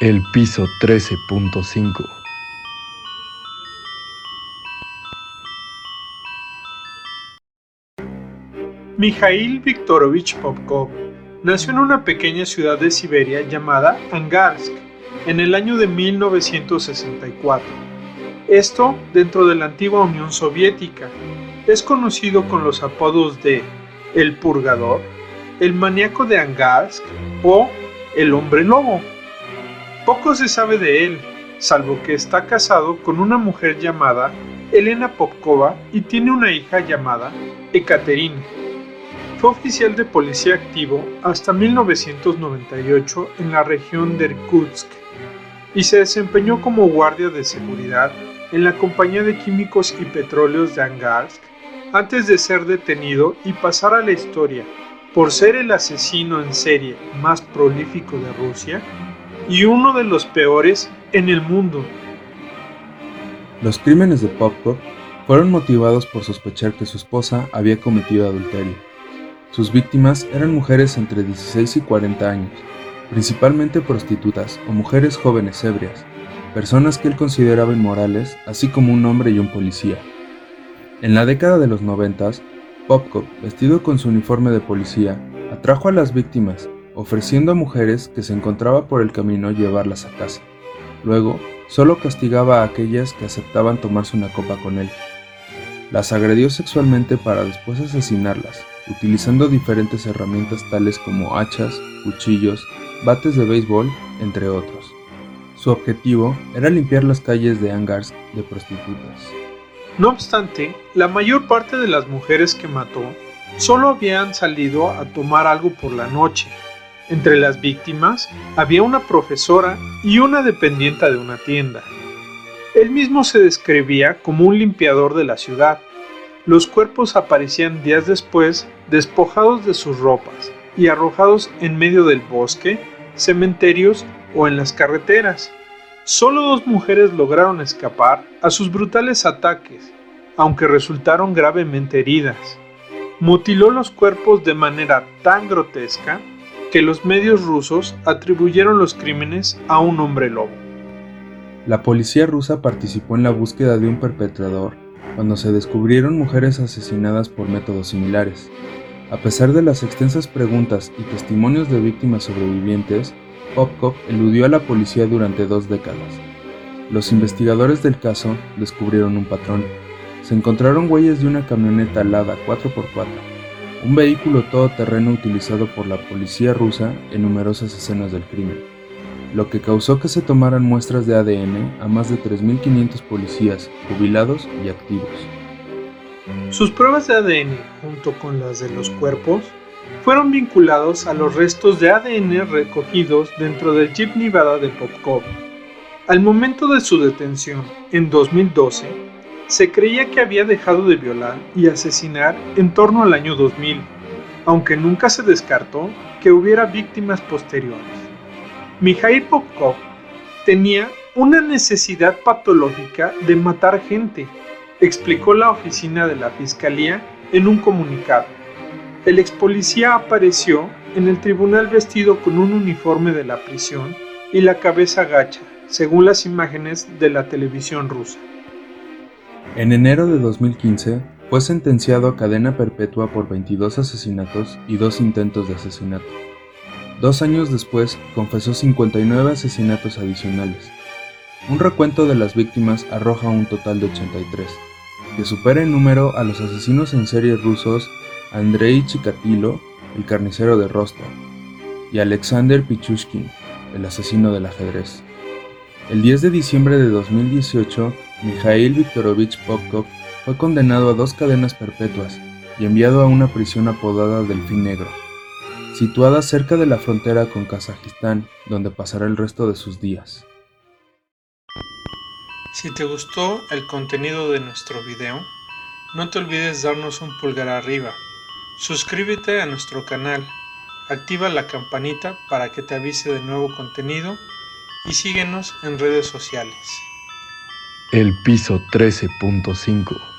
El piso 13.5 Mikhail Viktorovich Popkov nació en una pequeña ciudad de Siberia llamada Angarsk en el año de 1964. Esto dentro de la antigua Unión Soviética. Es conocido con los apodos de El Purgador, El Maníaco de Angarsk o El Hombre Lobo. Poco se sabe de él, salvo que está casado con una mujer llamada Elena Popkova y tiene una hija llamada Ekaterina. Fue oficial de policía activo hasta 1998 en la región de Irkutsk y se desempeñó como guardia de seguridad en la Compañía de Químicos y Petróleos de Angarsk antes de ser detenido y pasar a la historia por ser el asesino en serie más prolífico de Rusia y uno de los peores en el mundo. Los crímenes de Popkov fueron motivados por sospechar que su esposa había cometido adulterio. Sus víctimas eran mujeres entre 16 y 40 años, principalmente prostitutas o mujeres jóvenes ebrias, personas que él consideraba inmorales, así como un hombre y un policía. En la década de los 90, Popkov, vestido con su uniforme de policía, atrajo a las víctimas, ofreciendo a mujeres que se encontraba por el camino llevarlas a casa. Luego, solo castigaba a aquellas que aceptaban tomarse una copa con él. Las agredió sexualmente para después asesinarlas, utilizando diferentes herramientas tales como hachas, cuchillos, bates de béisbol, entre otros. Su objetivo era limpiar las calles de Angarsk de prostitutas. No obstante, la mayor parte de las mujeres que mató solo habían salido a tomar algo por la noche. Entre las víctimas había una profesora y una dependienta de una tienda. Él mismo se describía como un limpiador de la ciudad. Los cuerpos aparecían días después despojados de sus ropas y arrojados en medio del bosque, cementerios o en las carreteras. Solo dos mujeres lograron escapar a sus brutales ataques, aunque resultaron gravemente heridas. Mutiló los cuerpos de manera tan grotesca que los medios rusos atribuyeron los crímenes a un hombre lobo. La policía rusa participó en la búsqueda de un perpetrador cuando se descubrieron mujeres asesinadas por métodos similares. A pesar de las extensas preguntas y testimonios de víctimas sobrevivientes, Popkov eludió a la policía durante dos décadas. Los investigadores del caso descubrieron un patrón. Se encontraron huellas de una camioneta Lada 4x4, un vehículo todoterreno utilizado por la policía rusa en numerosas escenas del crimen, lo que causó que se tomaran muestras de ADN a más de 3.500 policías jubilados y activos. Sus pruebas de ADN, junto con las de los cuerpos, fueron vinculados a los restos de ADN recogidos dentro del Jeep Nevada de Popkov. Al momento de su detención, en 2012, se creía que había dejado de violar y asesinar en torno al año 2000, aunque nunca se descartó que hubiera víctimas posteriores. Mikhail Popkov tenía una necesidad patológica de matar gente, explicó la oficina de la Fiscalía en un comunicado. El ex policía apareció en el tribunal vestido con un uniforme de la prisión y la cabeza gacha, según las imágenes de la televisión rusa. En enero de 2015 fue sentenciado a cadena perpetua por 22 asesinatos y dos intentos de asesinato. Dos años después confesó 59 asesinatos adicionales. Un recuento de las víctimas arroja un total de 83, que supera en número a los asesinos en serie rusos Andrei Chikatilo, el carnicero de Rostov, y Alexander Pichushkin, el asesino del ajedrez. El 10 de diciembre de 2018, Mikhail Viktorovich Popkov fue condenado a dos cadenas perpetuas y enviado a una prisión apodada Delfín Negro, situada cerca de la frontera con Kazajistán, donde pasará el resto de sus días. Si te gustó el contenido de nuestro video, no te olvides darnos un pulgar arriba Suscríbete a nuestro canal, activa la campanita para que te avise de nuevo contenido y síguenos en redes sociales. El piso 13.5